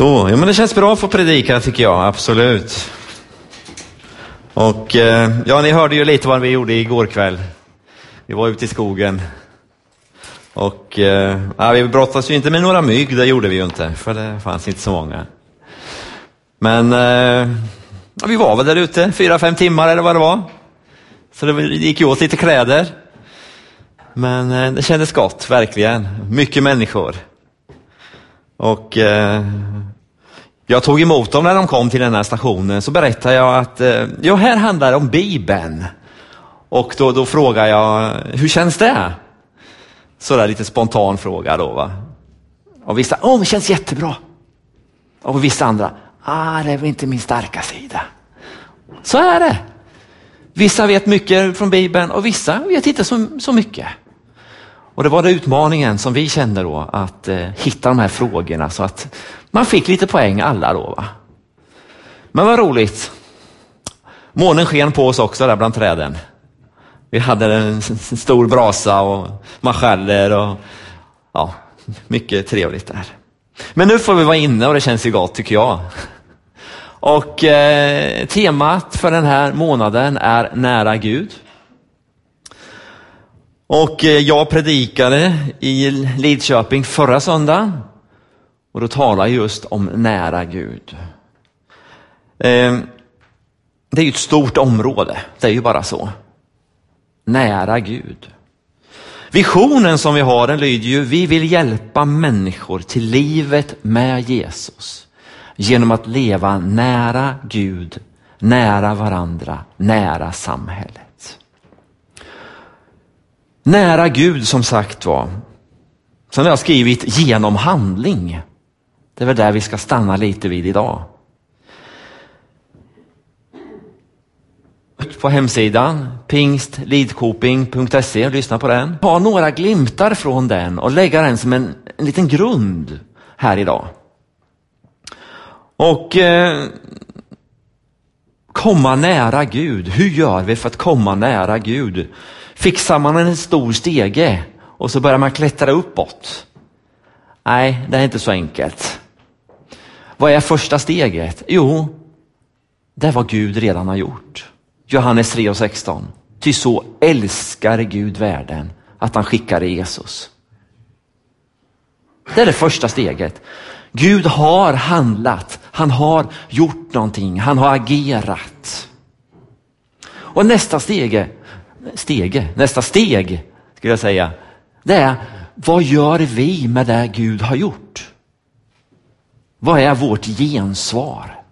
Så, ja men det känns bra att få predika tycker jag, absolut. Och eh, ja, ni hörde ju lite vad vi gjorde igår kväll. Vi var ute i skogen. Och eh, ja, vi brottas ju inte med några mygg, det gjorde vi ju inte, för det fanns inte så många. Men eh, ja, vi var väl där ute fyra, fem timmar eller vad det var. Så det gick ju åt lite kläder. Men eh, det kändes gott, verkligen. Mycket människor. Och eh, jag tog emot dem när de kom till den här stationen. Så berättade jag att eh, ja, här handlar det om Bibeln. Och då, då frågar jag, hur känns det? Sådär lite spontan fråga då. Va? Och vissa, åh, oh, det känns jättebra. Och vissa andra, ah, det är väl inte min starka sida. Så är det. Vissa vet mycket från Bibeln och vissa vet inte så, så mycket. Och det var den utmaningen som vi kände då, att eh, hitta de här frågorna så att man fick lite poäng alla då. Va? Men vad roligt. Månen sken på oss också där bland träden. Vi hade en stor brasa och marscheller och ja, mycket trevligt där. Men nu får vi vara inne och det känns ju gott tycker jag. Och eh, temat för den här månaden är nära Gud. Och eh, jag predikade i Lidköping förra söndagen och då talade jag just om nära Gud. Ehm, det är ju ett stort område, det är ju bara så. Nära Gud. Visionen som vi har den lyder ju, vi vill hjälpa människor till livet med Jesus genom att leva nära Gud, nära varandra, nära samhället. Nära Gud som sagt var. Sen har jag skrivit genom handling. Det är väl där vi ska stanna lite vid idag. På hemsidan pingstlidkoping.se, lyssna på den. Ta några glimtar från den och lägga den som en, en liten grund här idag. Och eh, komma nära Gud. Hur gör vi för att komma nära Gud? Fixar man en stor stege och så börjar man klättra uppåt? Nej, det är inte så enkelt. Vad är första steget? Jo, det är vad Gud redan har gjort. Johannes 3 och 16. Ty så älskar Gud världen att han skickade Jesus. Det är det första steget. Gud har handlat, han har gjort någonting, han har agerat. Och nästa steg, stege, nästa steg skulle jag säga, det är vad gör vi med det Gud har gjort? Vad är vårt gensvar?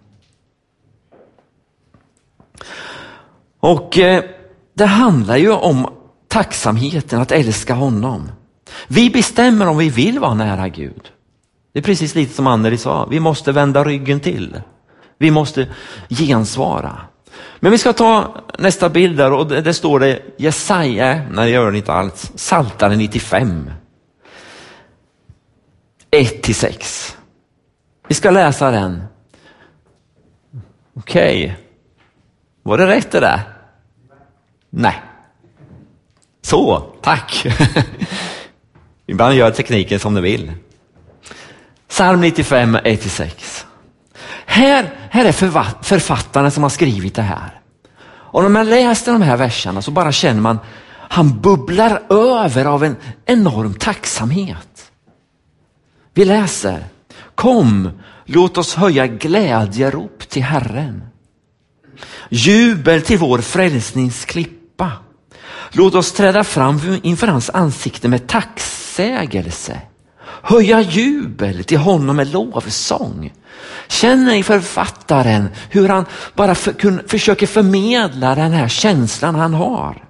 Och eh, det handlar ju om tacksamheten, att älska honom. Vi bestämmer om vi vill vara nära Gud. Det är precis lite som Anneli sa, vi måste vända ryggen till. Vi måste gensvara. Men vi ska ta nästa bild där och det, det står det Jesaja, nej det gör det inte alls, Saltaren 95. 1 till 6. Vi ska läsa den. Okej, okay. var det rätt det där? Nej. Så, tack. Ibland gör tekniken som den vill. Psalm 95, 1-6. Här, här är författaren som har skrivit det här. Och när man läser de här verserna så bara känner man, han bubblar över av en enorm tacksamhet. Vi läser, kom, låt oss höja glädjerop till Herren. Jubel till vår frälsningsklippa. Låt oss träda fram inför hans ansikte med tacksägelse höja jubel till honom med lovsång. Känner ni författaren hur han bara för, försöker förmedla den här känslan han har?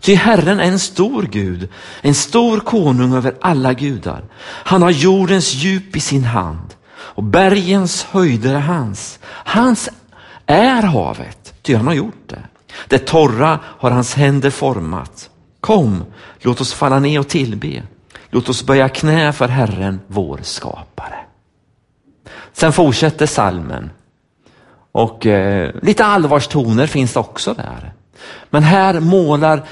Ty Herren är en stor Gud, en stor konung över alla gudar. Han har jordens djup i sin hand och bergens höjder är hans. Hans är havet, ty han har gjort det. Det torra har hans händer format. Kom, låt oss falla ner och tillbe. Låt oss böja knä för Herren, vår skapare. Sen fortsätter salmen och eh, lite allvarstoner finns det också där. Men här målar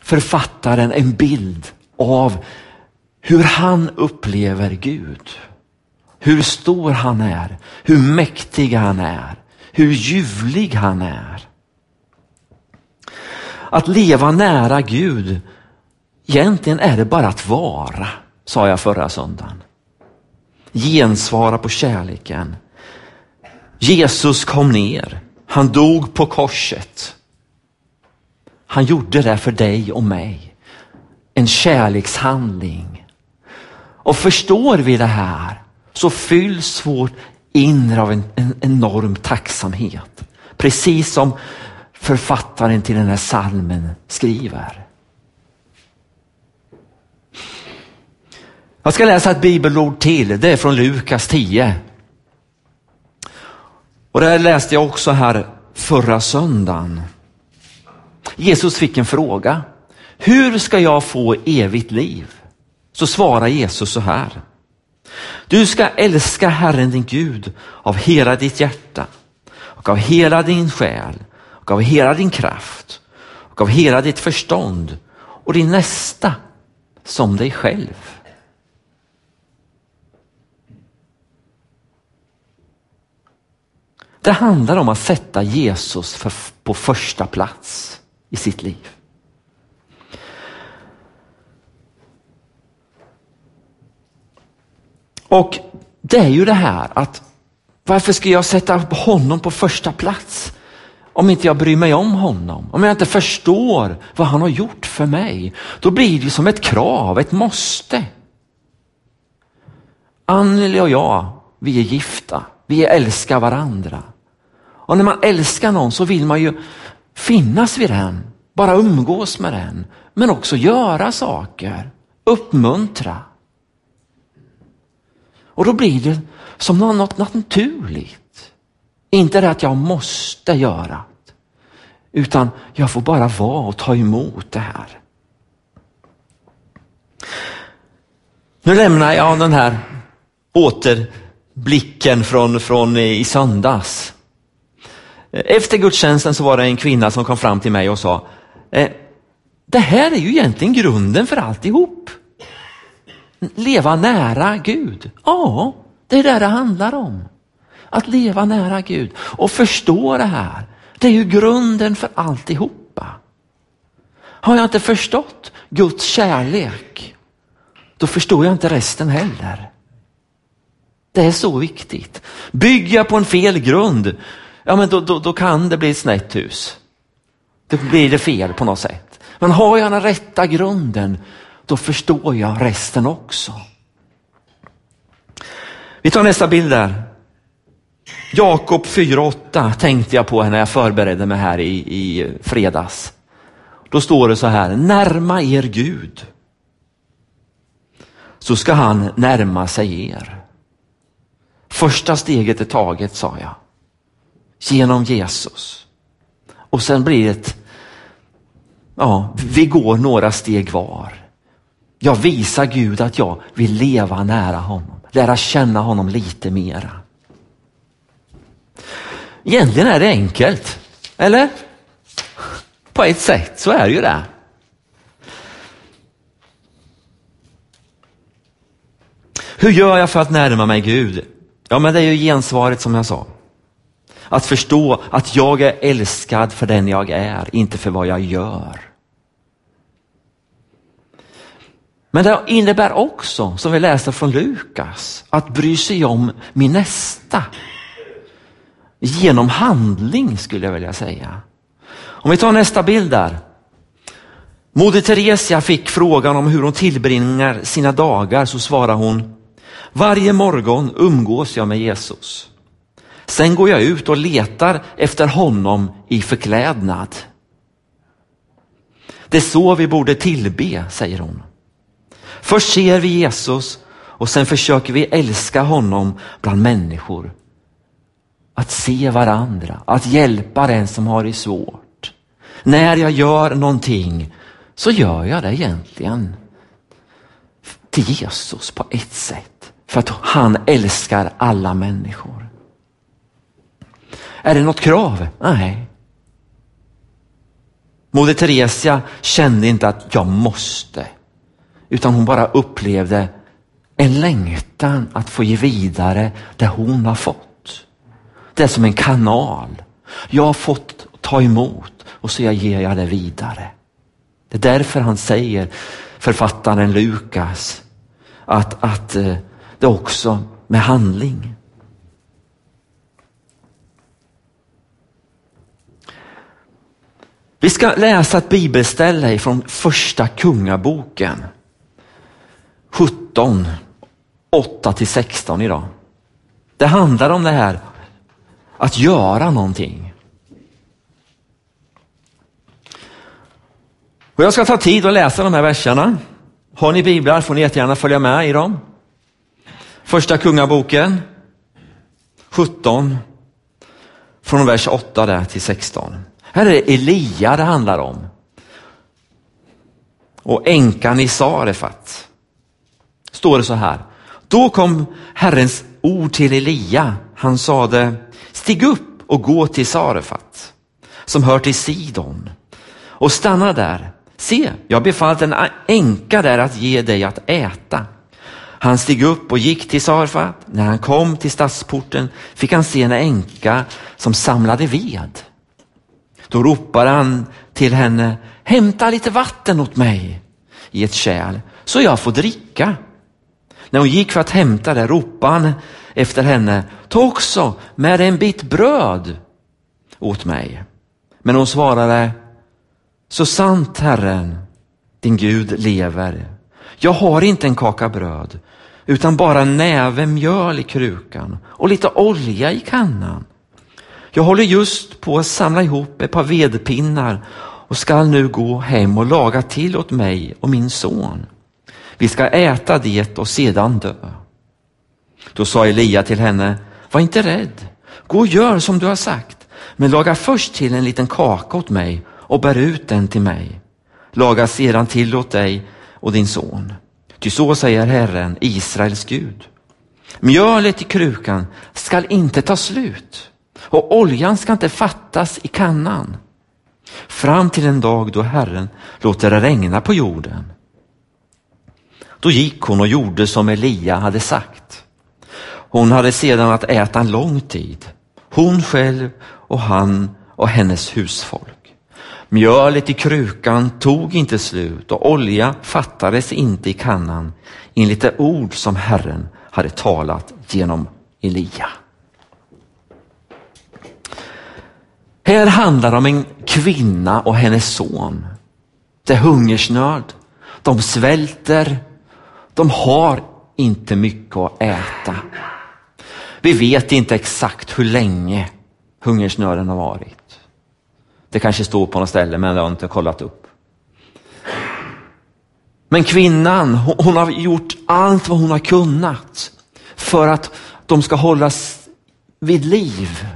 författaren en bild av hur han upplever Gud. hur stor han är, hur mäktig han är, hur ljuvlig han är. Att leva nära Gud, egentligen är det bara att vara, sa jag förra söndagen. Gensvara på kärleken. Jesus kom ner, han dog på korset. Han gjorde det för dig och mig. En kärlekshandling. Och förstår vi det här så fylls vårt inre av en, en enorm tacksamhet. Precis som författaren till den här salmen skriver. Jag ska läsa ett bibelord till, det är från Lukas 10. Och det här läste jag också här förra söndagen. Jesus fick en fråga. Hur ska jag få evigt liv? Så svarar Jesus så här. Du ska älska Herren din Gud av hela ditt hjärta och av hela din själ och av hela din kraft och av hela ditt förstånd och din nästa som dig själv. Det handlar om att sätta Jesus för, på första plats i sitt liv. Och det är ju det här att varför ska jag sätta honom på första plats? Om inte jag bryr mig om honom, om jag inte förstår vad han har gjort för mig, då blir det som ett krav, ett måste. Anneli och jag, vi är gifta, vi älskar varandra. Och när man älskar någon så vill man ju finnas vid den, bara umgås med den, men också göra saker, uppmuntra. Och då blir det som något naturligt. Inte det att jag måste göra, utan jag får bara vara och ta emot det här. Nu lämnar jag den här återblicken från, från i söndags. Eh, efter gudstjänsten så var det en kvinna som kom fram till mig och sa, eh, det här är ju egentligen grunden för alltihop. Leva nära Gud. Ja, det är det det handlar om. Att leva nära Gud och förstå det här. Det är ju grunden för alltihopa. Har jag inte förstått Guds kärlek, då förstår jag inte resten heller. Det är så viktigt. Bygger jag på en fel grund, ja men då, då, då kan det bli ett snett hus. Då blir det fel på något sätt. Men har jag den rätta grunden, då förstår jag resten också. Vi tar nästa bild där. Jakob 4.8 tänkte jag på när jag förberedde mig här i, i fredags. Då står det så här, närma er Gud så ska han närma sig er. Första steget är taget sa jag genom Jesus. Och sen blir det, ett, ja, vi går några steg var. Jag visar Gud att jag vill leva nära honom, lära känna honom lite mera. Egentligen är det enkelt, eller? På ett sätt så är det ju det. Hur gör jag för att närma mig Gud? Ja, men det är ju gensvaret som jag sa. Att förstå att jag är älskad för den jag är, inte för vad jag gör. Men det innebär också, som vi läste från Lukas, att bry sig om min nästa. Genom handling skulle jag vilja säga. Om vi tar nästa bild där. Moder Teresia fick frågan om hur hon tillbringar sina dagar så svarar hon, varje morgon umgås jag med Jesus. Sen går jag ut och letar efter honom i förklädnad. Det är så vi borde tillbe, säger hon. Först ser vi Jesus och sen försöker vi älska honom bland människor. Att se varandra, att hjälpa den som har det svårt. När jag gör någonting så gör jag det egentligen till Jesus på ett sätt. För att han älskar alla människor. Är det något krav? Nej. Moder Teresia kände inte att jag måste, utan hon bara upplevde en längtan att få ge vidare det hon har fått. Det är som en kanal. Jag har fått ta emot och så ger jag det vidare. Det är därför han säger, författaren Lukas, att, att eh, det också med handling. Vi ska läsa ett bibelställe från första kungaboken. 17, 8 till 16 idag. Det handlar om det här att göra någonting. Och jag ska ta tid att läsa de här verserna. Har ni biblar får ni jättegärna följa med i dem. Första Kungaboken 17, från vers 8 där till 16. Här är det Elia det handlar om. Och änkan i Sarefat. Står det så här. Då kom Herrens ord till Elia. Han sade, stig upp och gå till Sarefat, som hör till Sidon, och stanna där. Se, jag har befallt en änka där att ge dig att äta. Han steg upp och gick till Sarfat. När han kom till stadsporten fick han se en änka som samlade ved. Då ropade han till henne, hämta lite vatten åt mig i ett kärl så jag får dricka. När hon gick för att hämta det ropade han efter henne, ta också med en bit bröd åt mig. Men hon svarade, så sant Herren, din Gud lever. Jag har inte en kaka bröd, utan bara en näve mjöl i krukan och lite olja i kannan. Jag håller just på att samla ihop ett par vedpinnar och skall nu gå hem och laga till åt mig och min son. Vi ska äta det och sedan dö. Då sa Elia till henne, var inte rädd, gå och gör som du har sagt, men laga först till en liten kaka åt mig och bär ut den till mig. Laga sedan till åt dig och din son. Ty så säger Herren, Israels Gud. Mjölet i krukan skall inte ta slut och oljan ska inte fattas i kannan. Fram till en dag då Herren låter det regna på jorden. Då gick hon och gjorde som Elia hade sagt. Hon hade sedan att äta en lång tid, hon själv och han och hennes husfolk. Mjölet i krukan tog inte slut och olja fattades inte i kannan enligt det ord som Herren hade talat genom Elia. Här handlar det om en kvinna och hennes son. Det är hungersnöd. De svälter. De har inte mycket att äta. Vi vet inte exakt hur länge hungersnöden har varit. Det kanske står på något ställe, men jag har inte kollat upp. Men kvinnan, hon har gjort allt vad hon har kunnat för att de ska hållas vid liv.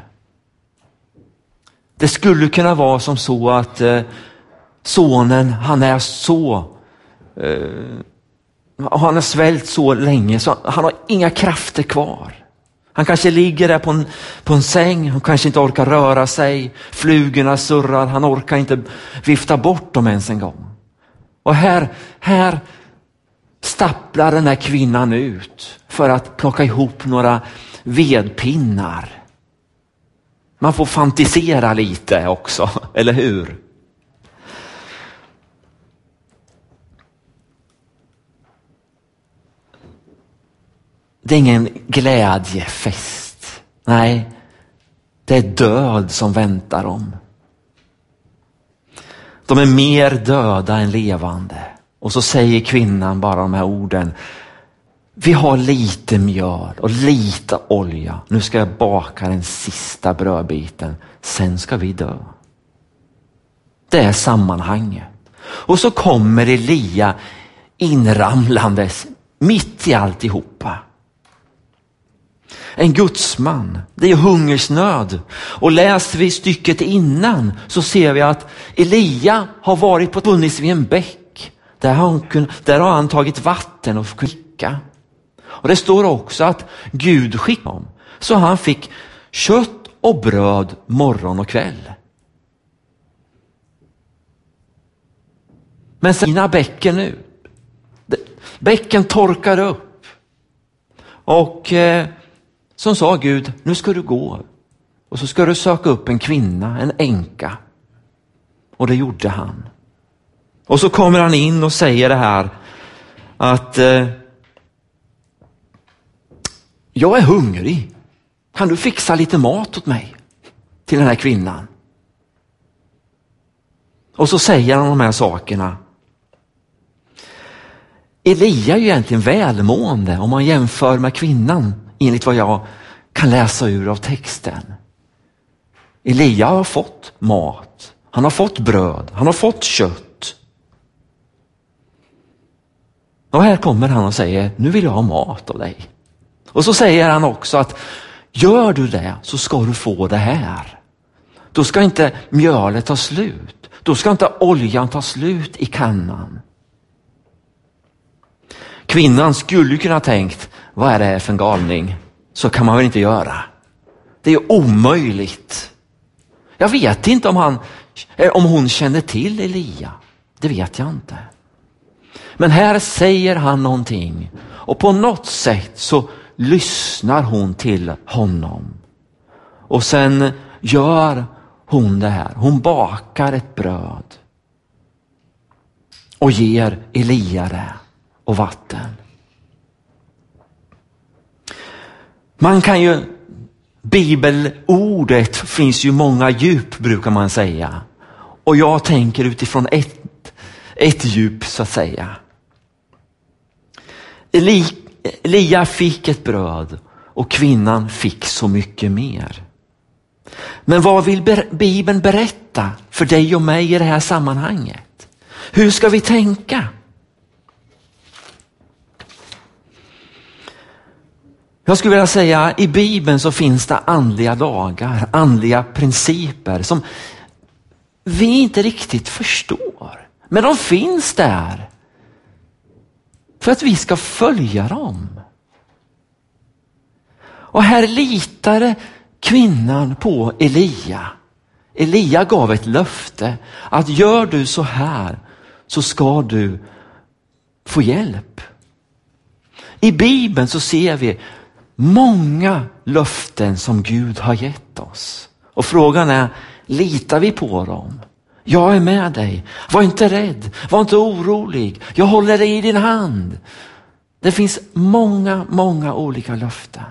Det skulle kunna vara som så att eh, sonen, han är så, eh, han har svält så länge så han har inga krafter kvar. Han kanske ligger där på en, på en säng, han kanske inte orkar röra sig, flugorna surrar, han orkar inte vifta bort dem ens en gång. Och här, här stapplar den här kvinnan ut för att plocka ihop några vedpinnar. Man får fantisera lite också, eller hur? Det är ingen glädjefest. Nej, det är död som väntar dem. De är mer döda än levande. Och så säger kvinnan bara de här orden. Vi har lite mjöl och lite olja. Nu ska jag baka den sista brödbiten. Sen ska vi dö. Det är sammanhanget. Och så kommer Elia inramlandes mitt i alltihopa en gudsman. Det är hungersnöd. Och läser vi stycket innan så ser vi att Elia har varit på funnits vid en bäck. Där har, han, där har han tagit vatten och skicka. Och det står också att Gud skickade honom. Så han fick kött och bröd morgon och kväll. Men sina bäcken nu. Bäcken torkar upp. Och eh, som sa Gud, nu ska du gå och så ska du söka upp en kvinna, en änka. Och det gjorde han. Och så kommer han in och säger det här att eh, jag är hungrig. Kan du fixa lite mat åt mig? Till den här kvinnan. Och så säger han de här sakerna. Elia är ju egentligen välmående om man jämför med kvinnan enligt vad jag kan läsa ur av texten. Elia har fått mat, han har fått bröd, han har fått kött. Och här kommer han och säger, nu vill jag ha mat av dig. Och så säger han också att gör du det så ska du få det här. Då ska inte mjölet ta slut. Då ska inte oljan ta slut i kannan. Kvinnan skulle kunna tänkt, vad är det här för en galning? Så kan man väl inte göra. Det är omöjligt. Jag vet inte om, han, eh, om hon känner till Elia. Det vet jag inte. Men här säger han någonting och på något sätt så lyssnar hon till honom. Och sen gör hon det här. Hon bakar ett bröd och ger Elia det och vatten. Man kan ju, bibelordet finns ju många djup brukar man säga. Och jag tänker utifrån ett, ett djup så att säga. Eli, Elia fick ett bröd och kvinnan fick så mycket mer. Men vad vill Bibeln berätta för dig och mig i det här sammanhanget? Hur ska vi tänka? Jag skulle vilja säga i Bibeln så finns det andliga lagar, andliga principer som vi inte riktigt förstår. Men de finns där för att vi ska följa dem. Och här litade kvinnan på Elia. Elia gav ett löfte att gör du så här så ska du få hjälp. I Bibeln så ser vi många löften som Gud har gett oss. Och frågan är, litar vi på dem? Jag är med dig. Var inte rädd. Var inte orolig. Jag håller dig i din hand. Det finns många, många olika löften.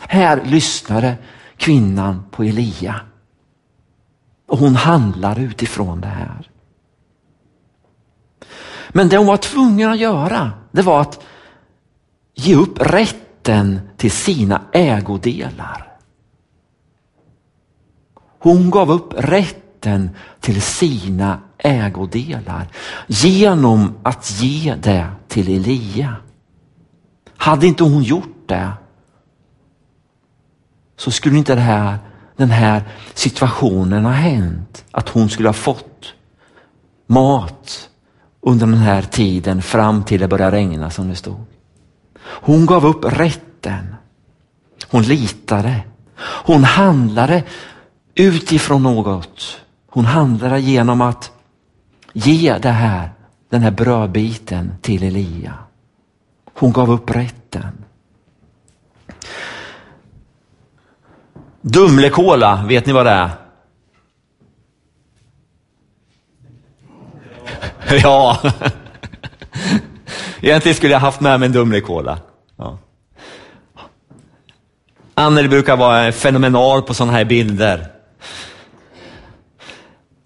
Här lyssnade kvinnan på Elia. Och hon handlar utifrån det här. Men det hon var tvungen att göra, det var att ge upp rätten till sina ägodelar. Hon gav upp rätten till sina ägodelar genom att ge det till Elia. Hade inte hon gjort det så skulle inte det här, den här situationen ha hänt. Att hon skulle ha fått mat under den här tiden fram till det började regna som det stod. Hon gav upp rätten. Hon litade. Hon handlade utifrån något. Hon handlade genom att ge det här, den här brödbiten till Elia. Hon gav upp rätten. Dumlekola, vet ni vad det är? ja. Egentligen skulle jag haft med mig en Dumlekola. Ja. Anneli brukar vara fenomenal på sådana här bilder.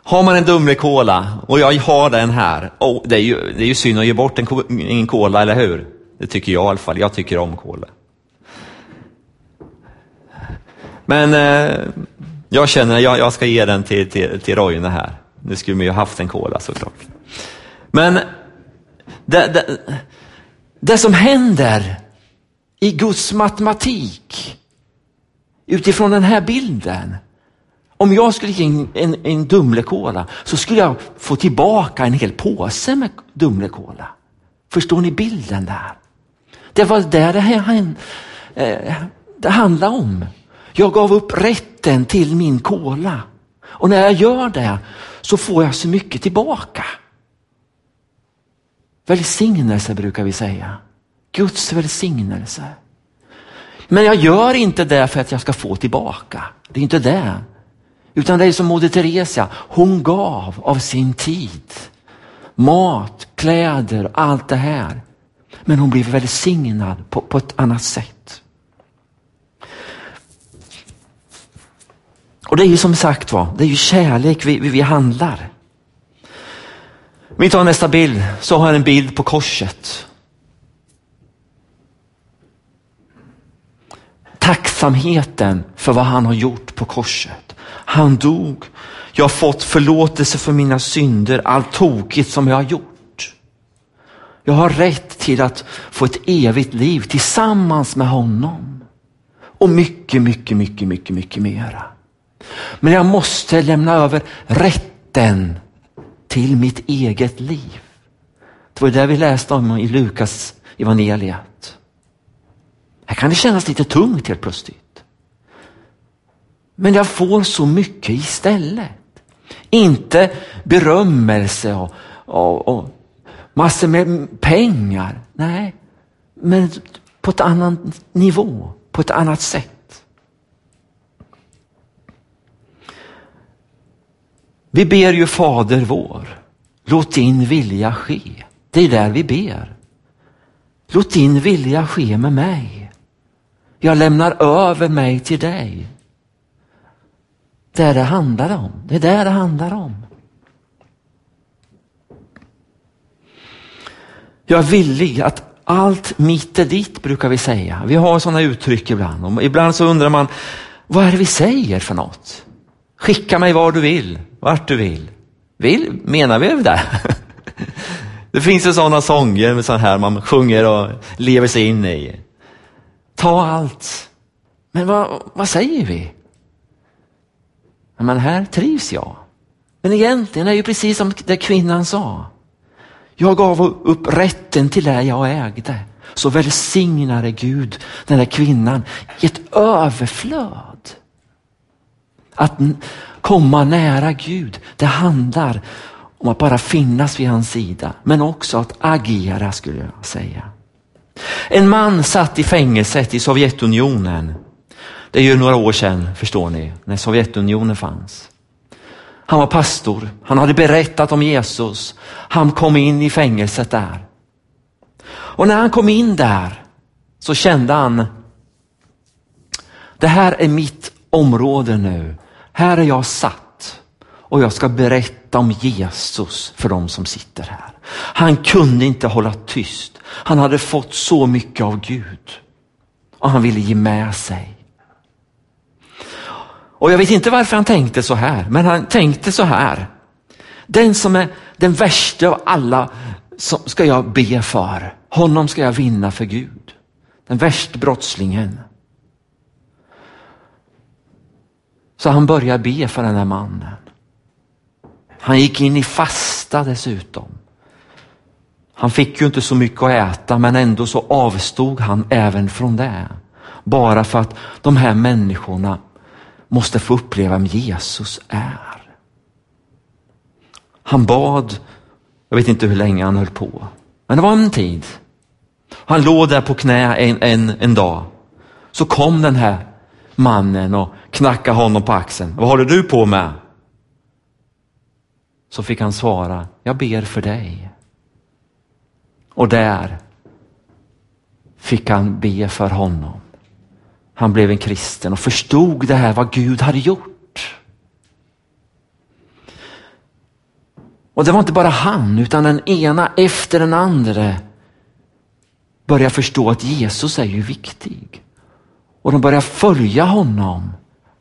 Har man en Dumlekola och jag har den här, oh, det, är ju, det är ju synd att ge bort en, en cola, eller hur? Det tycker jag i alla fall. Jag tycker om cola. Men eh, jag känner att jag, jag, ska ge den till, till, till Roine här. Nu skulle vi ju haft en cola såklart. Men det, det, det som händer i Guds matematik utifrån den här bilden. Om jag skulle ge en, en, en Dumlekola så skulle jag få tillbaka en hel påse med Dumlekola. Förstår ni bilden där? Det var det det, här, eh, det handlade om. Jag gav upp rätten till min kola. Och när jag gör det så får jag så mycket tillbaka. Välsignelse brukar vi säga. Guds välsignelse. Men jag gör inte det för att jag ska få tillbaka. Det är inte det. Utan det är som Moder Teresa, hon gav av sin tid. Mat, kläder, allt det här. Men hon blev välsignad på, på ett annat sätt. Och det är ju som sagt var, det är ju kärlek vi, vi, vi handlar. Vi tar nästa bild, så har jag en bild på korset. Tacksamheten för vad han har gjort på korset. Han dog. Jag har fått förlåtelse för mina synder, allt tokigt som jag har gjort. Jag har rätt till att få ett evigt liv tillsammans med honom. Och mycket, mycket, mycket, mycket, mycket mera. Men jag måste lämna över rätten till mitt eget liv. Det var det vi läste om i Lukas evangeliet. Här kan det kännas lite tungt helt plötsligt. Men jag får så mycket istället. Inte berömmelse och, och, och massor med pengar. Nej, men på ett annat nivå, på ett annat sätt. Vi ber ju Fader vår. Låt din vilja ske. Det är där vi ber. Låt din vilja ske med mig. Jag lämnar över mig till dig. Det är det handlar om. Det är det det handlar om. Jag är villig att allt mitt är ditt brukar vi säga. Vi har sådana uttryck ibland. Och ibland så undrar man, vad är det vi säger för något? Skicka mig var du vill, vart du vill. Vill, menar vi det? Det finns ju sådana sånger med sån här man sjunger och lever sig in i. Ta allt. Men vad, vad säger vi? Men här trivs jag. Men egentligen är det ju precis som det kvinnan sa. Jag gav upp rätten till det jag ägde. Så välsignade Gud den där kvinnan i ett överflöd. Att komma nära Gud, det handlar om att bara finnas vid hans sida, men också att agera skulle jag säga. En man satt i fängelset i Sovjetunionen. Det är ju några år sedan, förstår ni, när Sovjetunionen fanns. Han var pastor, han hade berättat om Jesus. Han kom in i fängelset där. Och när han kom in där så kände han, det här är mitt område nu. Här är jag satt och jag ska berätta om Jesus för de som sitter här. Han kunde inte hålla tyst. Han hade fått så mycket av Gud och han ville ge med sig. Och jag vet inte varför han tänkte så här, men han tänkte så här. Den som är den värsta av alla ska jag be för. Honom ska jag vinna för Gud. Den värsta brottslingen. Så han började be för den här mannen. Han gick in i fasta dessutom. Han fick ju inte så mycket att äta men ändå så avstod han även från det. Bara för att de här människorna måste få uppleva vem Jesus är. Han bad, jag vet inte hur länge han höll på, men det var en tid. Han låg där på knä en, en, en dag. Så kom den här mannen och knackade honom på axeln. Vad håller du på med? Så fick han svara, jag ber för dig. Och där fick han be för honom. Han blev en kristen och förstod det här vad Gud hade gjort. Och det var inte bara han, utan den ena efter den andra började förstå att Jesus är ju viktig. Och de börjar följa honom,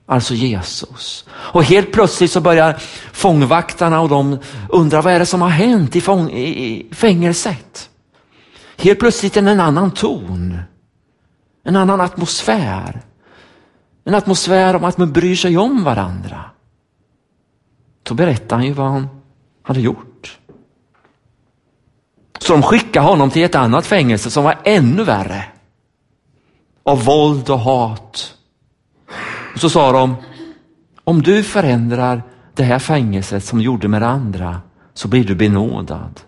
alltså Jesus. Och helt plötsligt så börjar fångvaktarna och de undra vad är det som har hänt i, fång, i fängelset. Helt plötsligt en annan ton, en annan atmosfär. En atmosfär om att man bryr sig om varandra. Då berättar han ju vad han hade gjort. Så de skickade honom till ett annat fängelse som var ännu värre av våld och hat. Och så sa de, om du förändrar det här fängelset som gjorde med det andra så blir du benådad.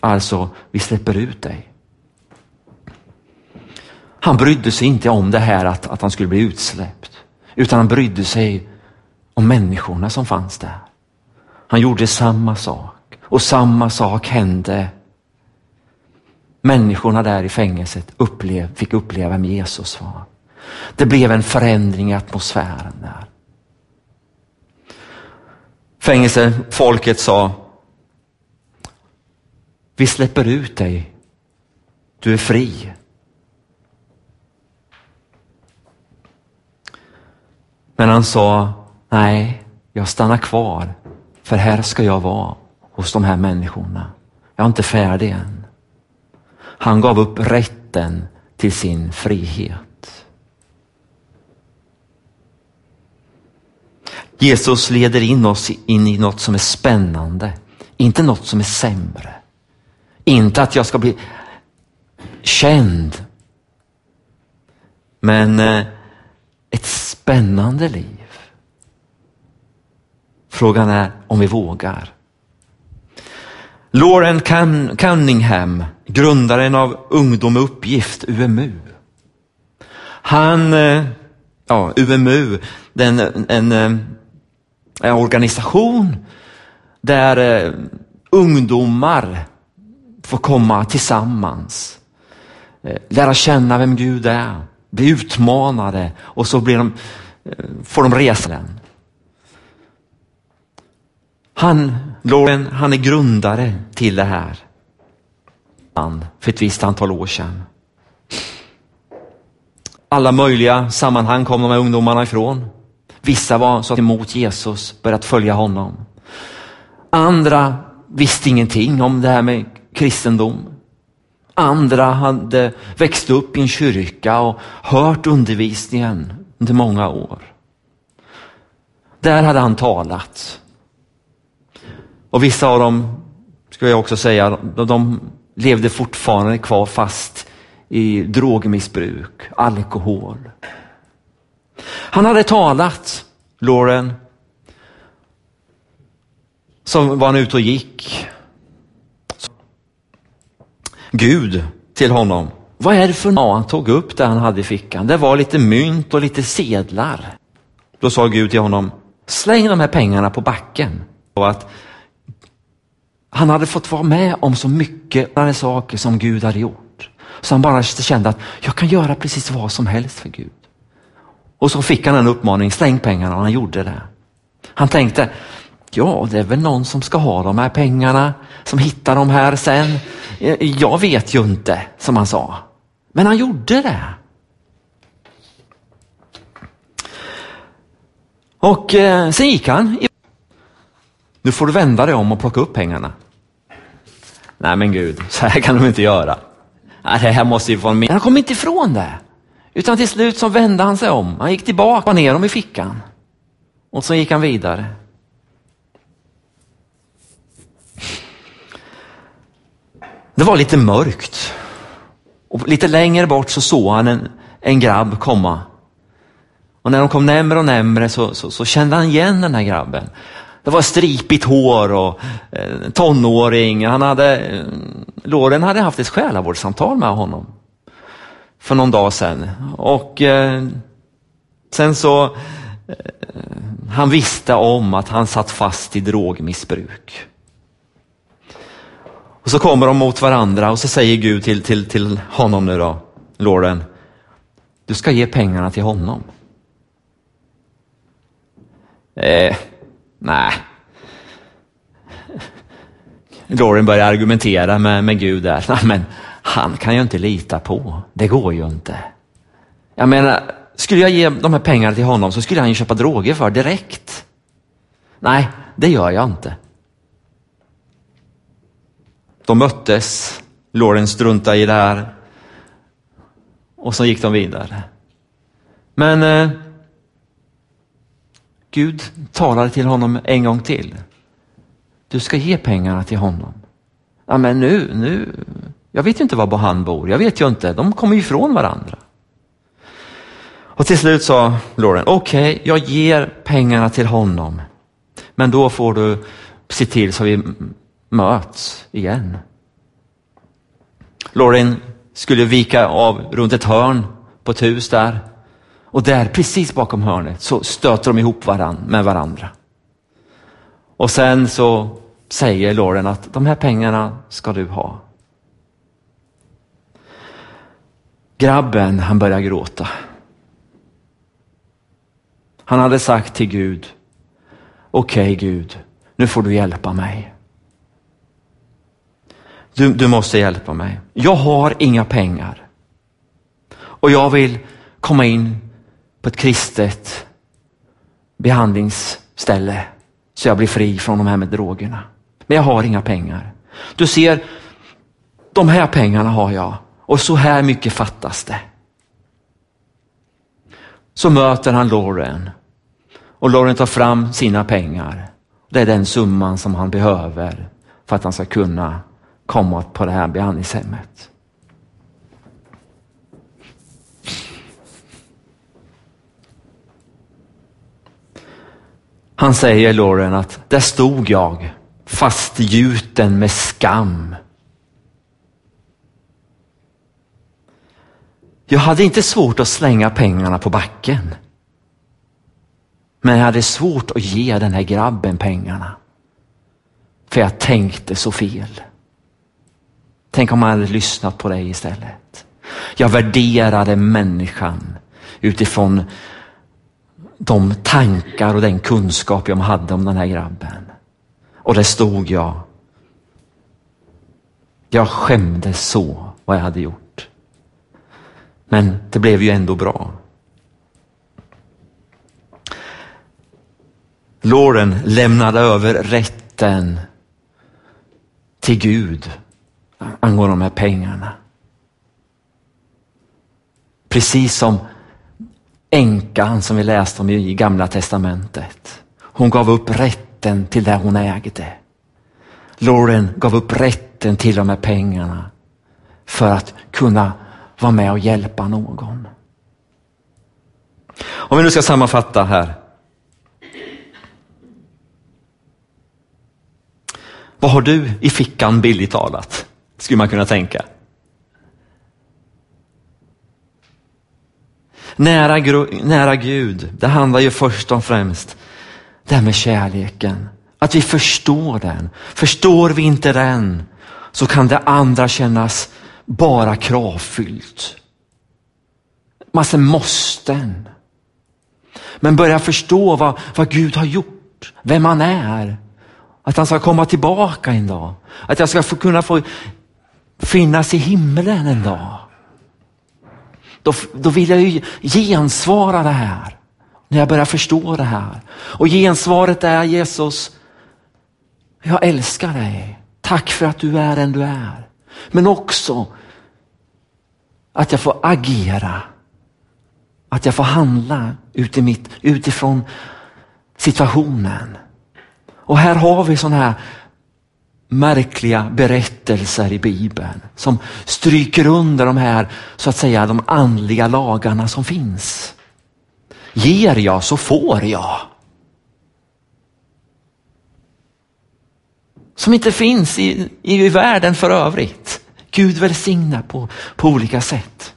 Alltså, vi släpper ut dig. Han brydde sig inte om det här att, att han skulle bli utsläppt, utan han brydde sig om människorna som fanns där. Han gjorde samma sak och samma sak hände. Människorna där i fängelset upplev, fick uppleva vem Jesus var. Det blev en förändring i atmosfären där. Fängelsefolket sa, vi släpper ut dig. Du är fri. Men han sa, nej, jag stannar kvar, för här ska jag vara hos de här människorna. Jag är inte färdig än. Han gav upp rätten till sin frihet. Jesus leder in oss in i något som är spännande, inte något som är sämre. Inte att jag ska bli känd, men eh, spännande liv. Frågan är om vi vågar. Lauren Cunningham, grundaren av Ungdom med uppgift, UMU. Han, eh, ja, UMU, den, en, en, en organisation där eh, ungdomar får komma tillsammans, lära känna vem Gud är, bli utmanade och så blir de, eh, får de resa den. Han, Lauren, han är grundare till det här. För ett visst antal år sedan. Alla möjliga sammanhang kom de här ungdomarna ifrån. Vissa var så emot Jesus, börjat följa honom. Andra visste ingenting om det här med kristendom. Andra hade växt upp i en kyrka och hört undervisningen under många år. Där hade han talat. Och vissa av dem, ska jag också säga, de levde fortfarande kvar fast i drogmissbruk, alkohol. Han hade talat, Lauren, som var han ute och gick. Gud till honom. Vad är det för något? Han tog upp det han hade i fickan. Det var lite mynt och lite sedlar. Då sa Gud till honom, släng de här pengarna på backen. Och att han hade fått vara med om så mycket saker som Gud hade gjort. Så han bara kände att jag kan göra precis vad som helst för Gud. Och så fick han en uppmaning, släng pengarna och han gjorde det. Han tänkte, ja det är väl någon som ska ha de här pengarna, som hittar de här sen. Jag vet ju inte, som han sa. Men han gjorde det. Och eh, sen gick han. Nu får du vända dig om och plocka upp pengarna. Nej men gud, så här kan de inte göra. Nej, det här måste ju vara min. Han kom inte ifrån det. Utan till slut så vände han sig om. Han gick tillbaka ner dem i fickan. Och så gick han vidare. Det var lite mörkt. Och lite längre bort så såg han en, en grabb komma. Och när de kom närmre och närmre så, så, så kände han igen den här grabben. Det var stripigt hår och eh, tonåring. Han hade, eh, Loren hade haft ett själavårdssamtal med honom för någon dag sedan. Och eh, sen så, eh, han visste om att han satt fast i drogmissbruk. Och så kommer de mot varandra och så säger Gud till, till, till honom nu då, Loren, du ska ge pengarna till honom. Eh, Nej. Lauren börjar argumentera med, med Gud där. Nej, men han kan jag inte lita på. Det går ju inte. Jag menar, skulle jag ge de här pengarna till honom så skulle han ju köpa droger för direkt. Nej, det gör jag inte. De möttes, Lauren struntade i det här och så gick de vidare. Men eh, Gud talade till honom en gång till. Du ska ge pengarna till honom. Ja, men nu, nu, jag vet ju inte var han bor. Jag vet ju inte. De kommer ju ifrån varandra. Och till slut sa Lauren, okej, okay, jag ger pengarna till honom. Men då får du se till så vi möts igen. Lauren skulle vika av runt ett hörn på ett hus där. Och där, precis bakom hörnet, så stöter de ihop varann, med varandra. Och sen så säger Lauren att de här pengarna ska du ha. Grabben, han börjar gråta. Han hade sagt till Gud, okej okay, Gud, nu får du hjälpa mig. Du, du måste hjälpa mig. Jag har inga pengar. Och jag vill komma in på ett kristet behandlingsställe så jag blir fri från de här med drogerna. Men jag har inga pengar. Du ser, de här pengarna har jag och så här mycket fattas det. Så möter han Lauren och Lauren tar fram sina pengar. Det är den summan som han behöver för att han ska kunna komma på det här behandlingshemmet. Han säger, Lauren, att där stod jag fastgjuten med skam. Jag hade inte svårt att slänga pengarna på backen. Men jag hade svårt att ge den här grabben pengarna. För jag tänkte så fel. Tänk om man hade lyssnat på dig istället. Jag värderade människan utifrån de tankar och den kunskap jag hade om den här grabben. Och där stod jag. Jag skämdes så vad jag hade gjort. Men det blev ju ändå bra. Lauren lämnade över rätten till Gud angående de här pengarna. Precis som änkan som vi läste om i gamla testamentet. Hon gav upp rätten till det hon ägde. Lauren gav upp rätten till de här pengarna för att kunna vara med och hjälpa någon. Om vi nu ska sammanfatta här. Vad har du i fickan billigt talat? Skulle man kunna tänka. Nära, nära Gud, det handlar ju först och främst det här med kärleken. Att vi förstår den. Förstår vi inte den så kan det andra kännas bara kravfyllt. Massa måsten. Men börja förstå vad, vad Gud har gjort, vem han är. Att han ska komma tillbaka en dag. Att jag ska få kunna få finnas i himlen en dag. Då, då vill jag ju gensvara det här. När jag börjar förstå det här. Och gensvaret är Jesus, jag älskar dig. Tack för att du är den du är. Men också att jag får agera. Att jag får handla utifrån situationen. Och här har vi sådana här märkliga berättelser i Bibeln som stryker under de här, så att säga, de andliga lagarna som finns. Ger jag så får jag. Som inte finns i, i världen för övrigt. Gud välsignar på, på olika sätt.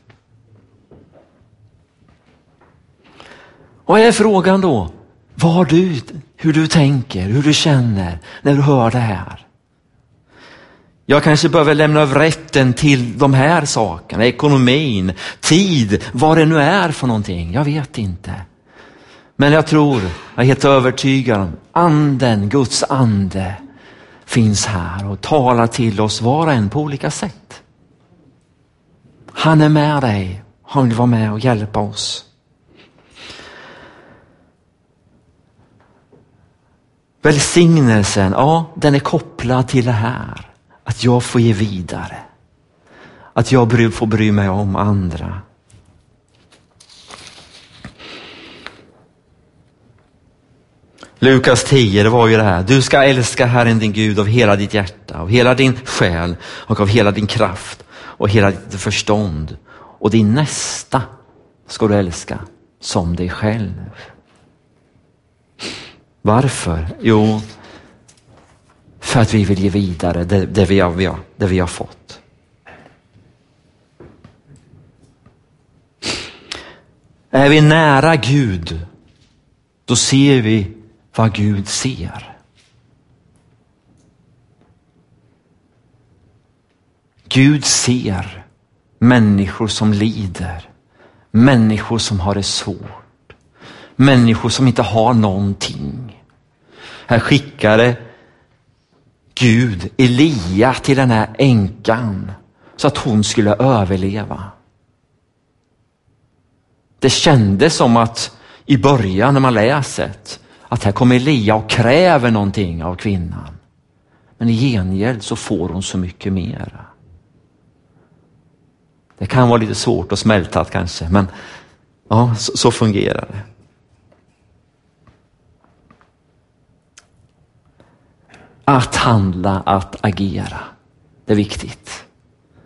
Och är frågan då, vad du, hur du tänker, hur du känner när du hör det här? Jag kanske behöver lämna över rätten till de här sakerna, ekonomin, tid, vad det nu är för någonting. Jag vet inte. Men jag tror, jag är helt övertygad om, anden, Guds ande finns här och talar till oss var och en på olika sätt. Han är med dig, han vill vara med och hjälpa oss. Välsignelsen, ja den är kopplad till det här. Att jag får ge vidare. Att jag får bry mig om andra. Lukas 10, det var ju det här. Du ska älska Herren din Gud av hela ditt hjärta, av hela din själ och av hela din kraft och hela ditt förstånd. Och din nästa ska du älska som dig själv. Varför? Jo, för att vi vill ge vidare det, det, vi, har, det vi har fått. Är vi nära Gud, då ser vi vad Gud ser. Gud ser människor som lider, människor som har det svårt, människor som inte har någonting. Här skickar det Gud Elia till den här änkan så att hon skulle överleva. Det kändes som att i början när man läser att här kommer Elia och kräver någonting av kvinnan. Men i gengäld så får hon så mycket mera. Det kan vara lite svårt att smälta kanske, men ja, så, så fungerar det. Att handla, att agera. Det är viktigt.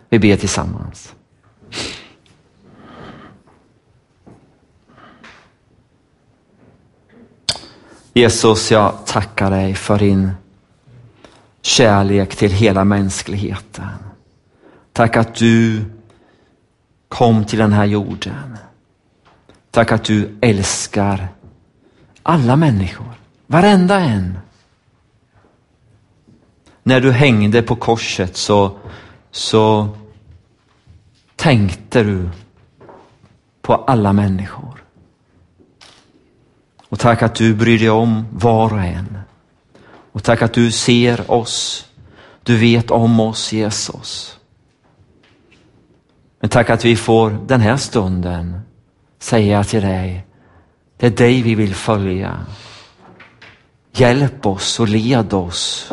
Vi ber tillsammans. Jesus, jag tackar dig för din kärlek till hela mänskligheten. Tack att du kom till den här jorden. Tack att du älskar alla människor, varenda en. När du hängde på korset så, så tänkte du på alla människor. Och tack att du bryr dig om var och en. Och tack att du ser oss. Du vet om oss, Jesus. Men tack att vi får den här stunden säga till dig, det är dig vi vill följa. Hjälp oss och led oss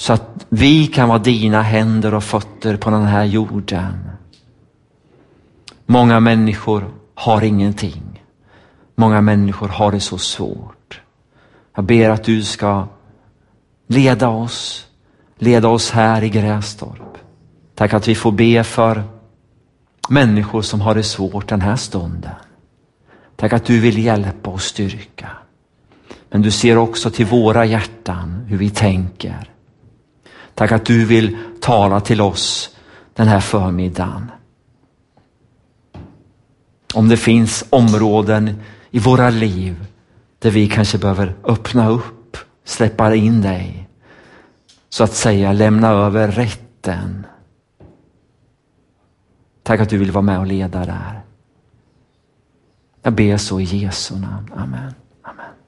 så att vi kan vara dina händer och fötter på den här jorden. Många människor har ingenting. Många människor har det så svårt. Jag ber att du ska leda oss, leda oss här i Grästorp. Tack att vi får be för människor som har det svårt den här stunden. Tack att du vill hjälpa och styrka. Men du ser också till våra hjärtan hur vi tänker. Tack att du vill tala till oss den här förmiddagen. Om det finns områden i våra liv där vi kanske behöver öppna upp, släppa in dig. Så att säga lämna över rätten. Tack att du vill vara med och leda där. Jag ber så i Jesu namn. Amen.